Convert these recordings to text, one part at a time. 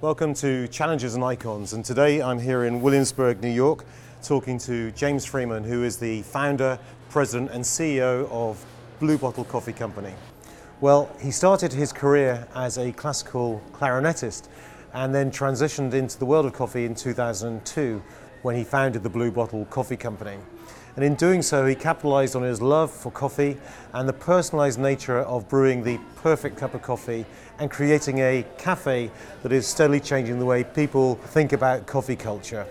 Welcome to Challenges and Icons, and today I'm here in Williamsburg, New York, talking to James Freeman, who is the founder, president, and CEO of Blue Bottle Coffee Company. Well, he started his career as a classical clarinetist and then transitioned into the world of coffee in 2002 when he founded the Blue Bottle Coffee Company. And in doing so, he capitalized on his love for coffee and the personalized nature of brewing the perfect cup of coffee and creating a cafe that is steadily changing the way people think about coffee culture.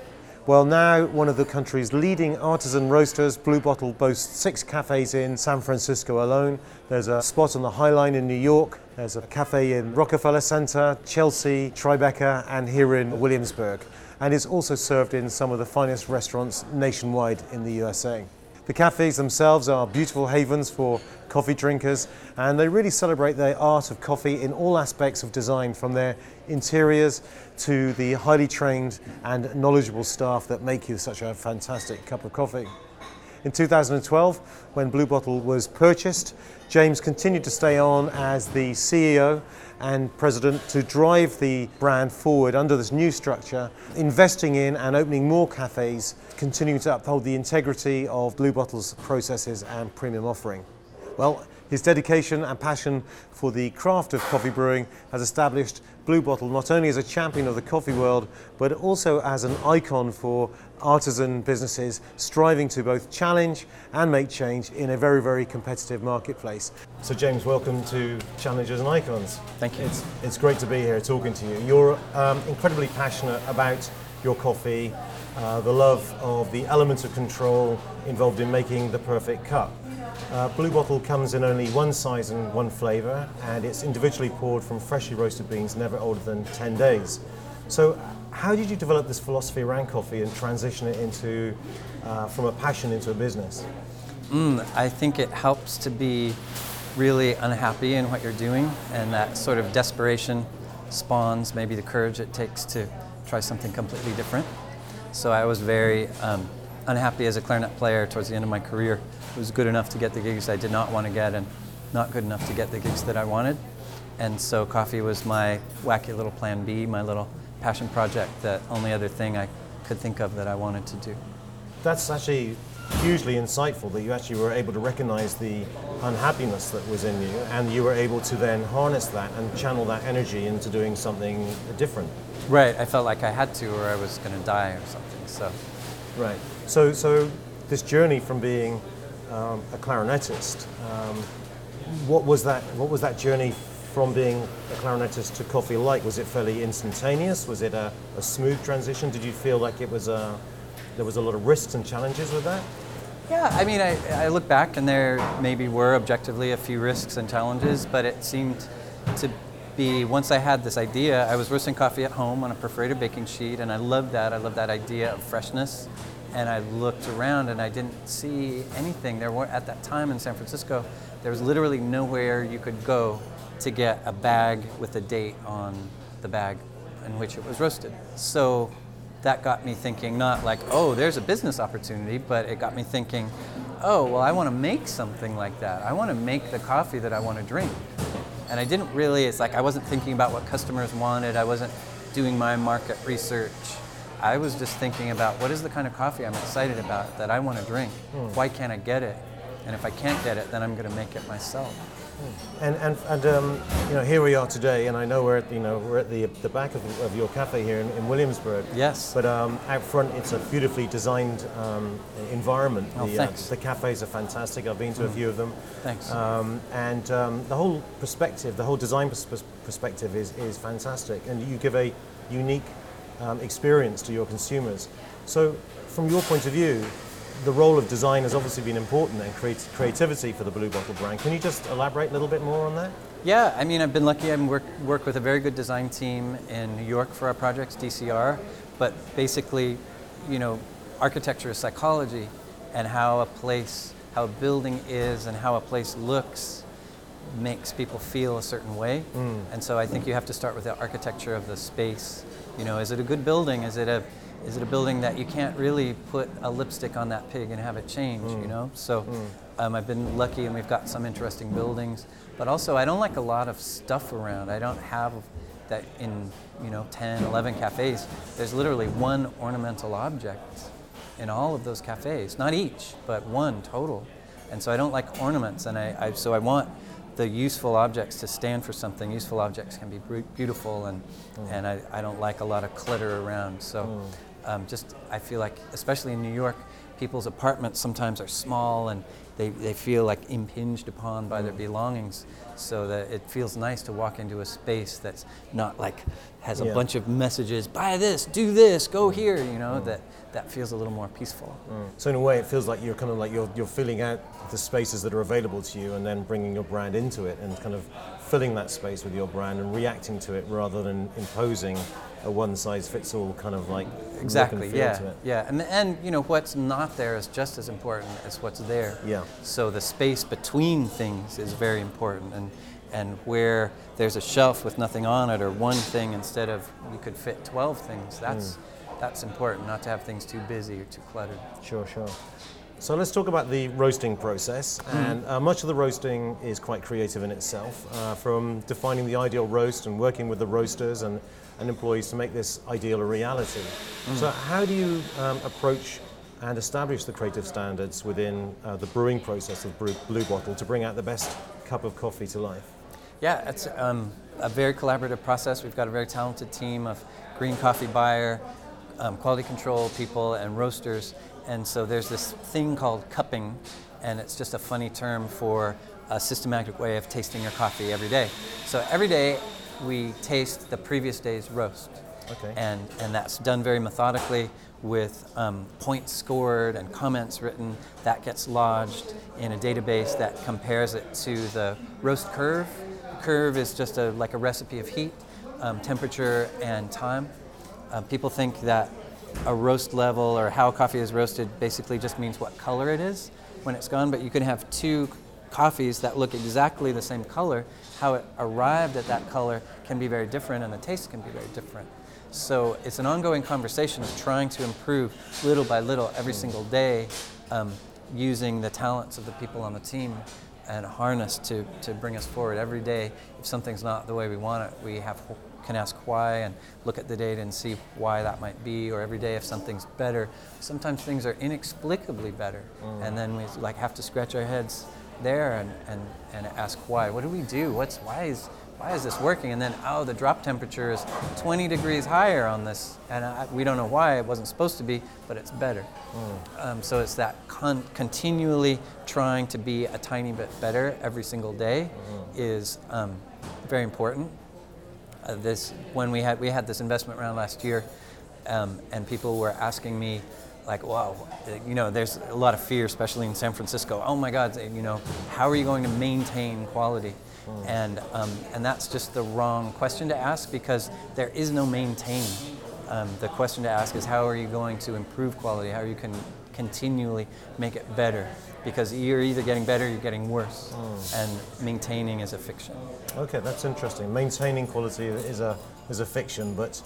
Well, now one of the country's leading artisan roasters, Blue Bottle boasts six cafes in San Francisco alone. There's a spot on the High Line in New York, there's a cafe in Rockefeller Center, Chelsea, Tribeca, and here in Williamsburg. And it's also served in some of the finest restaurants nationwide in the USA. The cafes themselves are beautiful havens for coffee drinkers, and they really celebrate the art of coffee in all aspects of design, from their interiors to the highly trained and knowledgeable staff that make you such a fantastic cup of coffee. In 2012, when Blue Bottle was purchased, James continued to stay on as the CEO and president to drive the brand forward under this new structure, investing in and opening more cafes, continuing to uphold the integrity of Blue Bottle's processes and premium offering. Well, his dedication and passion for the craft of coffee brewing has established Blue Bottle not only as a champion of the coffee world, but also as an icon for artisan businesses striving to both challenge and make change in a very, very competitive marketplace. So, James, welcome to Challengers and Icons. Thank you. It's, it's great to be here talking to you. You're um, incredibly passionate about your coffee, uh, the love of the elements of control involved in making the perfect cup. Uh, Blue Bottle comes in only one size and one flavour, and it's individually poured from freshly roasted beans never older than 10 days. So, how did you develop this philosophy around coffee and transition it into uh, from a passion into a business? Mm, I think it helps to be really unhappy in what you're doing, and that sort of desperation spawns maybe the courage it takes to try something completely different. So I was very um, unhappy as a clarinet player towards the end of my career. It was good enough to get the gigs I did not want to get, and not good enough to get the gigs that I wanted. And so coffee was my wacky little plan B, my little passion project, that only other thing I could think of that I wanted to do. That's actually hugely insightful that you actually were able to recognize the unhappiness that was in you and you were able to then harness that and channel that energy into doing something different. Right, I felt like I had to or I was going to die or something. So, right. So, so this journey from being um, a clarinetist, um, what was that? What was that journey from being a clarinetist to coffee like? Was it fairly instantaneous? Was it a, a smooth transition? Did you feel like it was a there was a lot of risks and challenges with that? Yeah, I mean, I, I look back and there maybe were objectively a few risks and challenges, but it seemed to be once I had this idea, I was roasting coffee at home on a perforated baking sheet, and I loved that. I loved that idea of freshness. And I looked around and I didn't see anything. There were at that time in San Francisco, there was literally nowhere you could go to get a bag with a date on the bag in which it was roasted. So that got me thinking not like, oh, there's a business opportunity, but it got me thinking, oh, well, I want to make something like that. I want to make the coffee that I want to drink. And I didn't really, it's like I wasn't thinking about what customers wanted, I wasn't doing my market research. I was just thinking about what is the kind of coffee I'm excited about that I want to drink? Hmm. Why can't I get it? And if I can't get it, then I'm going to make it myself. And and, and um, you know here we are today, and I know we're at you know we're at the the back of, of your cafe here in, in Williamsburg. Yes. But um, out front, it's a beautifully designed um, environment. Oh, the, thanks. Uh, the cafes are fantastic. I've been to mm. a few of them. Thanks. Um, and um, the whole perspective, the whole design pers- perspective is is fantastic, and you give a unique um, experience to your consumers. So, from your point of view, the role of design has obviously been important and create, creativity for the Blue Bottle brand. Can you just elaborate a little bit more on that? Yeah, I mean, I've been lucky. I work, work with a very good design team in New York for our projects, DCR. But basically, you know, architecture is psychology and how a place, how a building is and how a place looks makes people feel a certain way. Mm. And so I think you have to start with the architecture of the space. You know, is it a good building? Is it a is it a building that you can't really put a lipstick on that pig and have it change? Mm. You know, so um, I've been lucky and we've got some interesting buildings. But also, I don't like a lot of stuff around. I don't have that in you know 10, 11 cafes. There's literally one ornamental object in all of those cafes, not each, but one total. And so I don't like ornaments, and I, I so I want the useful objects to stand for something. Useful objects can be beautiful, and and I, I don't like a lot of clutter around. So um, just I feel like, especially in New York, people's apartments sometimes are small and they, they feel like impinged upon by their mm. belongings. So that it feels nice to walk into a space that's not like has a Yeah. bunch of messages. Buy this, do this, go mm. here. You know mm. that that feels a little more peaceful. So in a way, it feels like you're kind of like you're, you're filling out the spaces that are available to you, and then bringing your brand into it, and kind of filling that space with your brand and reacting to it rather than imposing a one-size-fits-all kind of like Exactly. Yeah. Yeah. And and you know what's not there is just as important as what's there. Yeah. So the space between things is very important, and and where there's a shelf with nothing on it or one thing instead of you could fit twelve things. That's that's important. Not to have things too busy or too cluttered. Sure, sure. So let's talk about the roasting process. And uh, much of the roasting is quite creative in itself, uh, from defining the ideal roast and working with the roasters and, and employees to make this ideal a reality. So, how do you um, approach and establish the creative standards within uh, the brewing process of Brew, Blue Bottle to bring out the best cup of coffee to life? Yeah, it's um, a very collaborative process. We've got a very talented team of green coffee buyer, um, quality control people, and roasters. And so there's this thing called cupping, and it's just a funny term for a systematic way of tasting your coffee every day. So every day we taste the previous day's roast. Okay. And, and that's done very methodically with um, points scored and comments written. That gets lodged in a database that compares it to the roast curve. The Curve is just a, like a recipe of heat, um, temperature, and time. Uh, people think that a roast level or how coffee is roasted basically just means what color it is when it's gone, but you can have two coffees that look exactly the same color. How it arrived at that color can be very different, and the taste can be very different. So it's an ongoing conversation of trying to improve little by little every single day um, using the talents of the people on the team and harness to, to bring us forward every day. If something's not the way we want it, we have can ask why and look at the data and see why that might be. Or every day, if something's better, sometimes things are inexplicably better, and then we like have to scratch our heads there and, and, and ask why. What do we do? What's why is why is this working? And then oh, the drop temperature is 20 degrees higher on this, and I, we don't know why it wasn't supposed to be, but it's better. Um, so it's that con- continually trying to be a tiny bit better every single day is um, very important. Uh, this when we had we had this investment round last year, um, and people were asking me, like, "Wow, uh, you know, there's a lot of fear, especially in San Francisco. Oh my God, you know, how are you going to maintain quality?" And um, and that's just the wrong question to ask because there is no maintain. Um, the question to ask is how are you going to improve quality? How you can continually make it better? Because you're either getting better, or you're getting worse, and maintaining is a fiction. Okay, that's interesting. Maintaining quality is a is a fiction, but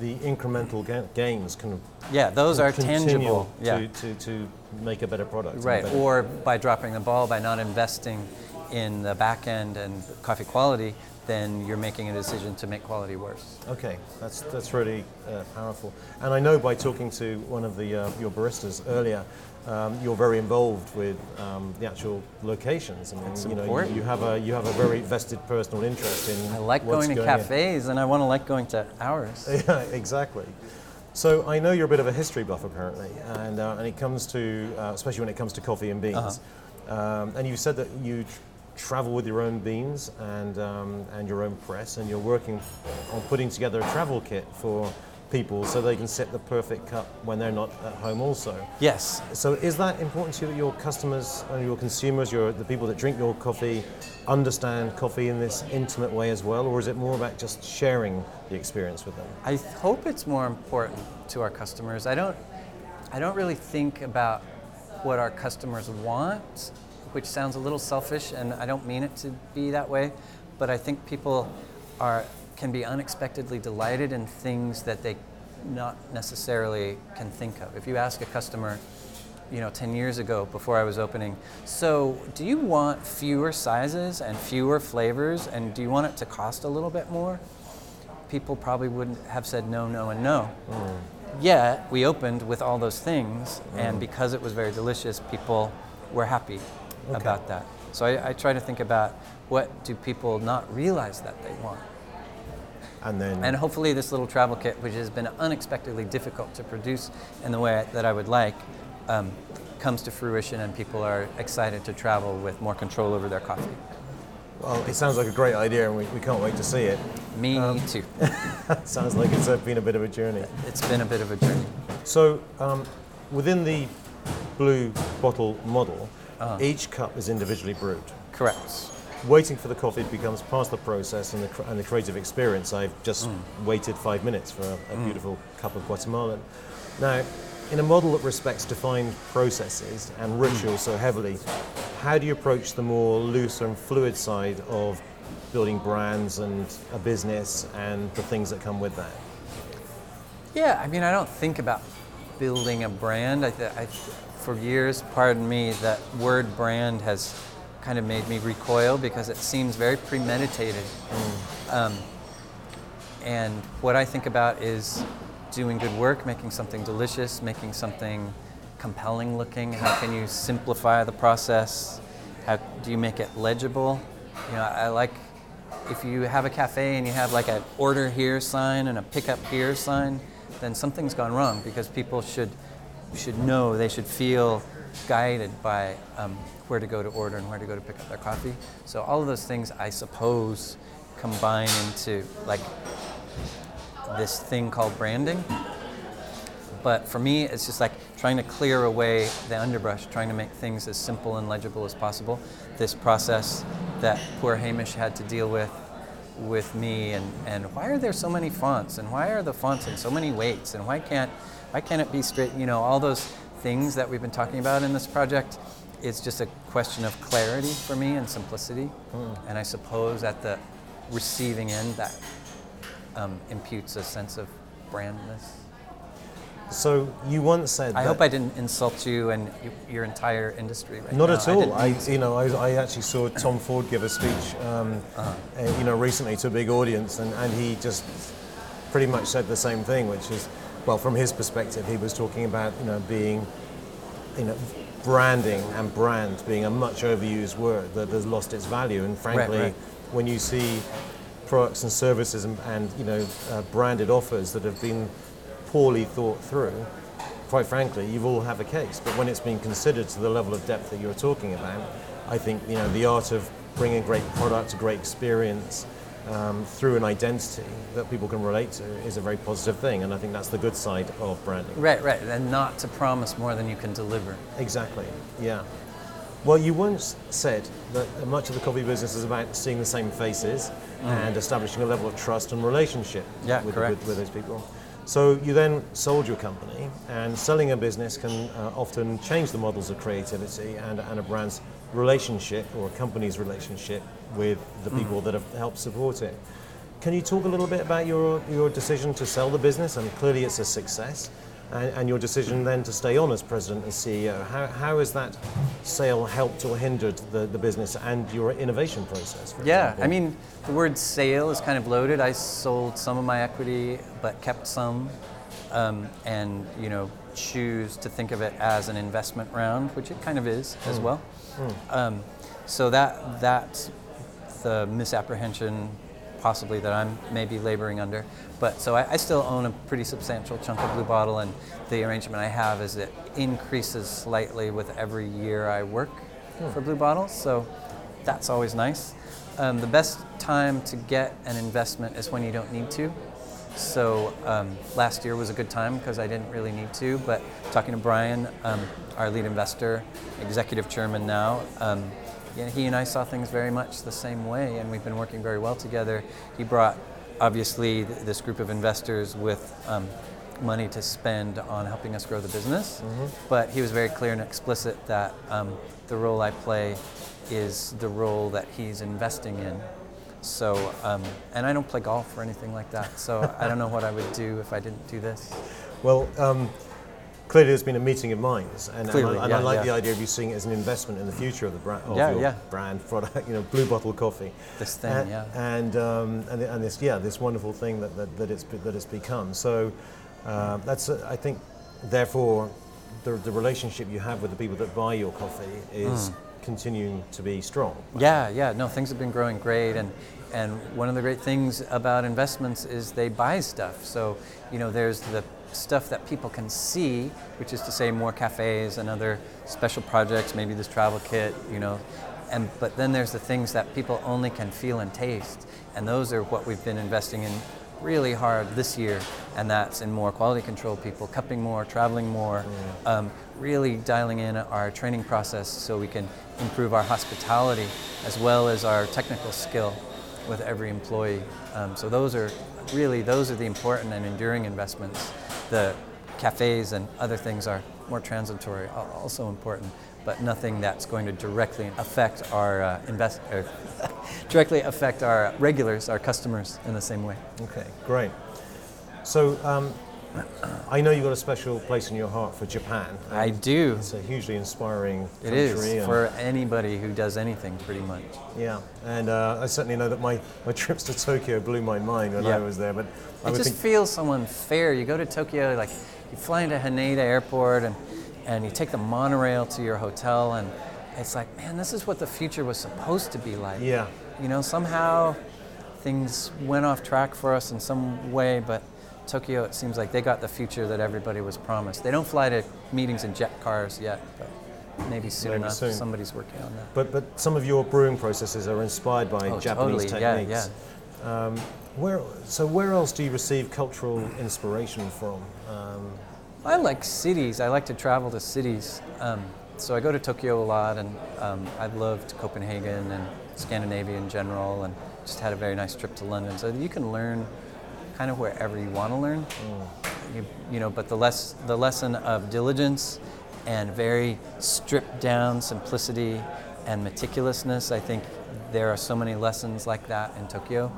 the incremental ga- gains can Yeah, those are continue tangible. to, Yeah. to, to make a better product. Right, better- or by dropping the ball, by not investing in the back end and coffee quality, then you're making a decision to make quality worse. Okay, that's that's really uh, powerful. And I know by talking to one of the uh, your baristas earlier, um, you're very involved with um, the actual locations. I mean, It's you know, important. you have a you have a very vested personal interest in. I like what's going to going in. cafes, and I want to like going to ours. Yeah, exactly. So I know you're a bit of a history buff apparently, and uh, and it comes to uh, especially when it comes to coffee and beans. Um, and you said that you tr- travel with your own beans and um, and your own press, and you're working on putting together a travel kit for people so they can set the perfect cup when they're not at home also. Yes, So is that important to you that your customers and your consumers, your the people that drink your coffee, understand coffee in this intimate way as well, or is it more about just sharing the experience with them? I hope it's more important to our customers. I don't, I don't really think about what our customers want which sounds a little selfish, and I don't mean it to be that way, but I think people are can be unexpectedly delighted in things that they not necessarily can think of. If you ask a customer, you know, 10 years ago before I was opening, so do you want fewer sizes and fewer flavors and do you want it to cost a little bit more? People probably wouldn't have said no, no, and no. Mm. Yet we opened with all those things, mm. and because it was very delicious, people were happy okay. about that. So I, I try to think about what do people not realize that they want and then and hopefully this little travel kit, which has been unexpectedly difficult to produce in the way that I would like, um, comes to fruition and people are excited to travel with more control over their coffee. Well, it sounds like a great idea, and we, we can't wait to see it. Me um, too. sounds like it's been a bit of a journey. It's been a bit of a journey. So, um, within the blue bottle model, uh-huh. each cup is individually brewed. Correct waiting for the coffee becomes part of the process and the, and the creative experience. I've just mm. waited five minutes for a, a mm. beautiful cup of Guatemalan. Now, in a model that respects defined processes and mm. rituals so heavily, how do you approach the more loose and fluid side of building brands and a business and the things that come with that? Yeah, I mean, I don't think about building a brand. I, I, for years, pardon me, that word brand has kind of made me recoil because it seems very premeditated. Mm. Um, and what I think about is doing good work, making something delicious, making something compelling looking. How can you simplify the process? How do you make it legible? You know, I like if you have a cafe and you have like an order here sign and a pick up here sign, then something's gone wrong because people should should know, they should feel guided by um, where to go to order and where to go to pick up their coffee. So all of those things, I suppose, combine into like this thing called branding. But for me, it's just like trying to clear away the underbrush, trying to make things as simple and legible as possible. This process that poor Hamish had to deal with with me and, and why are there so many fonts and why are the fonts in so many weights and why can't why can't it be straight you know all those things that we've been talking about in this project it's just a question of clarity for me and simplicity. Mm. And I suppose at the receiving end, that um, imputes a sense of brandness. So you once said. I hope I didn't insult you and your entire industry. Right not now. at all. I, I you know, I, I, actually saw Tom Ford give a speech, um, uh-huh. uh, you know, recently to a big audience, and, and he just pretty much said the same thing, which is, well, from his perspective, he was talking about you know being, you know, branding and brand being a much overused word that has lost its value. And frankly, right, right. when you see products and services and, and you know uh, branded offers that have been poorly thought through, quite frankly, you all have a case. But when it's been considered to the level of depth that you're talking about, I think you know the art of bringing great product, a great experience, um, through an identity that people can relate to is a very positive thing, and I think that's the good side of branding. Right, right, and not to promise more than you can deliver. Exactly, yeah. Well, you once said that much of the coffee business is about seeing the same faces mm. and establishing a level of trust and relationship yeah, with, with, with, those people. So you then sold your company, and selling a business can uh, often change the models of creativity and, and a brand's relationship or a company's relationship with the mm. people mm. that have helped support it. Can you talk a little bit about your, your decision to sell the business? And clearly it's a success. And, and your decision then to stay on as president and CEO. How, how has that sale helped or hindered the, the business and your innovation process? yeah, example? I mean, the word sale is kind of loaded. I sold some of my equity, but kept some. Um, and, you know, choose to think of it as an investment round, which it kind of is mm. as well. Mm. Um, so that that's the misapprehension possibly that I'm maybe laboring under. But so I, I, still own a pretty substantial chunk of Blue Bottle, and the arrangement I have is it increases slightly with every year I work hmm. for Blue Bottle. So that's always nice. Um, the best time to get an investment is when you don't need to. So um, last year was a good time because I didn't really need to. But talking to Bryan, um, our lead investor, executive chairman now, um, yeah, he and I saw things very much the same way, and we've been working very well together. He brought obviously this group of investors with um, money to spend on helping us grow the business. But he was very clear and explicit that um, the role I play is the role that he's investing in. So, um, and I don't play golf or anything like that. So I don't know what I would do if I didn't do this. Well, um, clearly there's been a meeting of minds, and, and Clearly, I, and yeah, I like yeah. the idea of you seeing it as an investment in the future of the brand, of Yeah, your yeah. brand product, you know, Blue Bottle Coffee. This thing, and, yeah. and um, and, and this yeah this wonderful thing that, that, that it's that it's become. So uh, that's uh, I think therefore the, the relationship you have with the people that buy your coffee is Hmm. Continuing to be strong. Yeah, yeah, no, things have been growing great, and and one of the great things about investments is they buy stuff. So you know, there's the stuff that people can see, which is to say more cafes and other special projects, maybe this travel kit, you know, and but then there's the things that people only can feel and taste, and those are what we've been investing in really hard this year, and that's in more quality control people, cupping more, traveling more, um, really dialing in our training process so we can improve our hospitality as well as our technical skill with every employee. Um, so those are really those are the important and enduring investments. The cafes and other things are more transitory, also important, but nothing that's going to directly affect our uh, invest or directly affect our regulars, our customers, in the same way. Okay, great. So um, I know you've got a special place in your heart for Japan. I do. It's a hugely inspiring country. is and- for anybody who does anything, pretty much. Yeah, and uh, I certainly know that my, my trips to Tokyo blew my mind when I was there. But I It just feels so unfair. You go to Tokyo, like you fly into Haneda Airport, and and you take the monorail to your hotel, and it's like, man, this is what the future was supposed to be like. yeah, You know, somehow things went off track for us in some way, but Tokyo, it seems like they got the future that everybody was promised. They don't fly to meetings in jet cars yet, but maybe soon Maybe enough. soon. Somebody's working on that. but but some of your brewing processes are inspired by Oh, Japanese totally. Yeah, techniques. Um, where so where else do you receive cultural inspiration from? Um, I like cities. I like to travel to cities. Um, so I go to Tokyo a lot, and um, I've loved Copenhagen and Scandinavia in general, and just had a very nice trip to London. So you can learn kind of wherever you want to learn. You, you know, but the less the lesson of diligence and very stripped down simplicity and meticulousness. I think there are so many lessons like that in Tokyo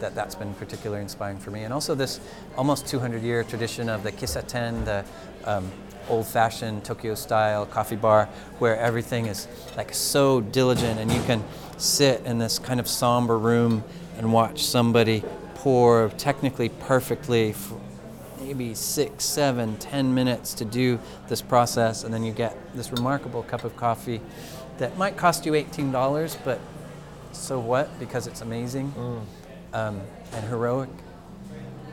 that that's been particularly inspiring for me. And also this almost 200 year tradition of the kissaten, the um, old fashioned Tokyo style coffee bar where everything is like so diligent and you can sit in this kind of somber room and watch somebody pour technically perfectly for maybe six, seven, ten minutes to do this process, and then you get this remarkable cup of coffee that might cost you $18, but so what? Because it's amazing um, and heroic.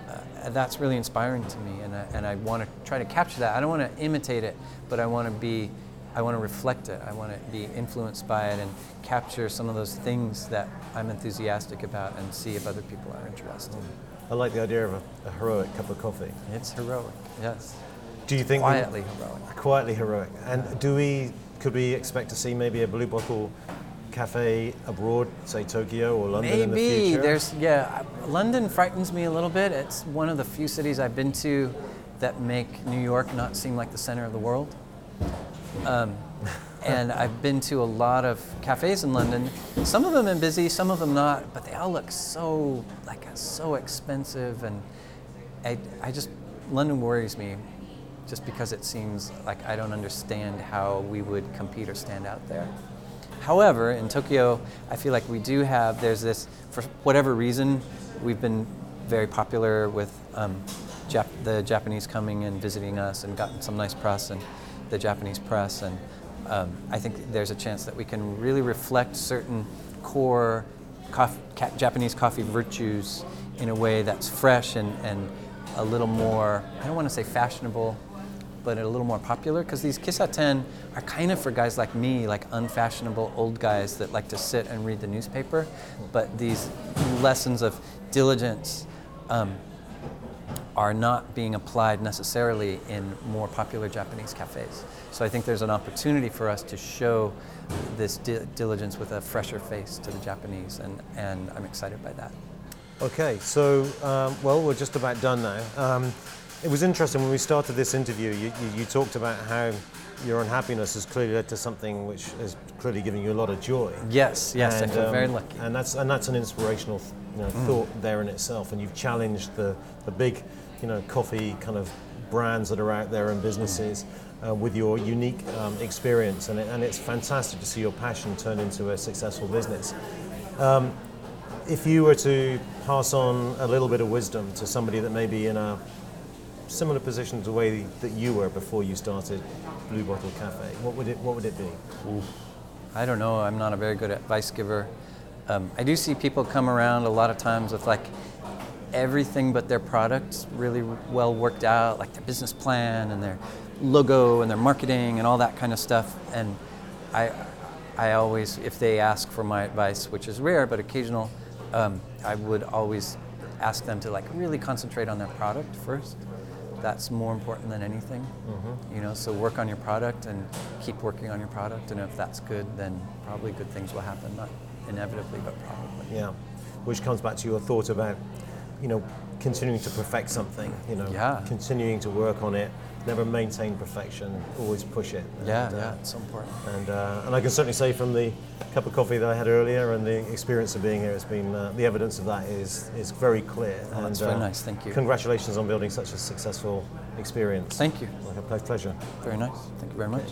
Uh, that's really inspiring to me, and I, and I want to try to capture that. I don't want to imitate it, but I want to be, I want to reflect it. I want to be influenced by it and capture some of those things that I'm enthusiastic about and see if other people are interested. Mm. I like the idea of a, a heroic cup of coffee. It's heroic, yes. Do you think we- Quietly heroic. quietly heroic? And do we could we expect to see maybe a blue bottle cafe abroad, say Tokyo or London in the Maybe future? there's yeah. London frightens me a little bit. It's one of the few cities I've been to that make New York not seem like the center of the world. Um, and I've been to a lot of cafes in London. Some of them are busy, some of them not, but they all look so like so expensive, and I, I just London worries me, just because it seems like I don't understand how we would compete or stand out there. However, in Tokyo, I feel like we do have, there's this, for whatever reason, we've been very popular with um, Jap- the Japanese coming and visiting us and gotten some nice press and the Japanese press. And um, I think there's a chance that we can really reflect certain core coff- ca- Japanese coffee virtues in a way that's fresh and, and a little more, I don't want to say fashionable, but a little more popular because these kissaten are kind of for guys like me, like unfashionable old guys that like to sit and read the newspaper. But these lessons of diligence um, are not being applied necessarily in more popular Japanese cafes. So I think there's an opportunity for us to show this di- diligence with a fresher face to the Japanese, and, and I'm excited by that. Okay, so um, well, we're just about done now. Um, It was interesting when we started this interview. You, you, you talked about how your unhappiness has clearly led to something which is clearly giving you a lot of joy. Yes, yes, And, I feel um, very lucky. And that's and that's an inspirational you know, thought there in itself. And you've challenged the, the big, you know, coffee kind of brands that are out there and businesses uh, with your unique um, experience. And, it, and it's fantastic to see your passion turn into a successful business. Um, if you were to pass on a little bit of wisdom to somebody that may be in a similar position to the way that you were before you started Blue Bottle Cafe, what would it what would it be? I don't know. I'm not a very good advice giver. Um, I do see people come around a lot of times with like everything but their products really well worked out, like their business plan and their logo and their marketing and all that kind of stuff. And I, I always, if they ask for my advice, which is rare but occasional, um, I would always ask them to like really concentrate on their product first. That's more important than anything, you know. So work on your product and keep working on your product, and if that's good, then probably good things will happen. Not inevitably, but probably. Yeah, which comes back to your thought about, you know, continuing to perfect something. You know, Yeah. continuing to work on it, never maintain perfection, always push it. Yeah, And, uh, yeah, it's so important. And, uh, and I can certainly say from the cup of coffee that I had earlier and the experience of being here, it's been uh, the evidence of that is is very clear. Oh, that's and, very nice, thank you. Congratulations on building such a successful experience. Thank you. Like a pleasure. Very nice. Thank you very much.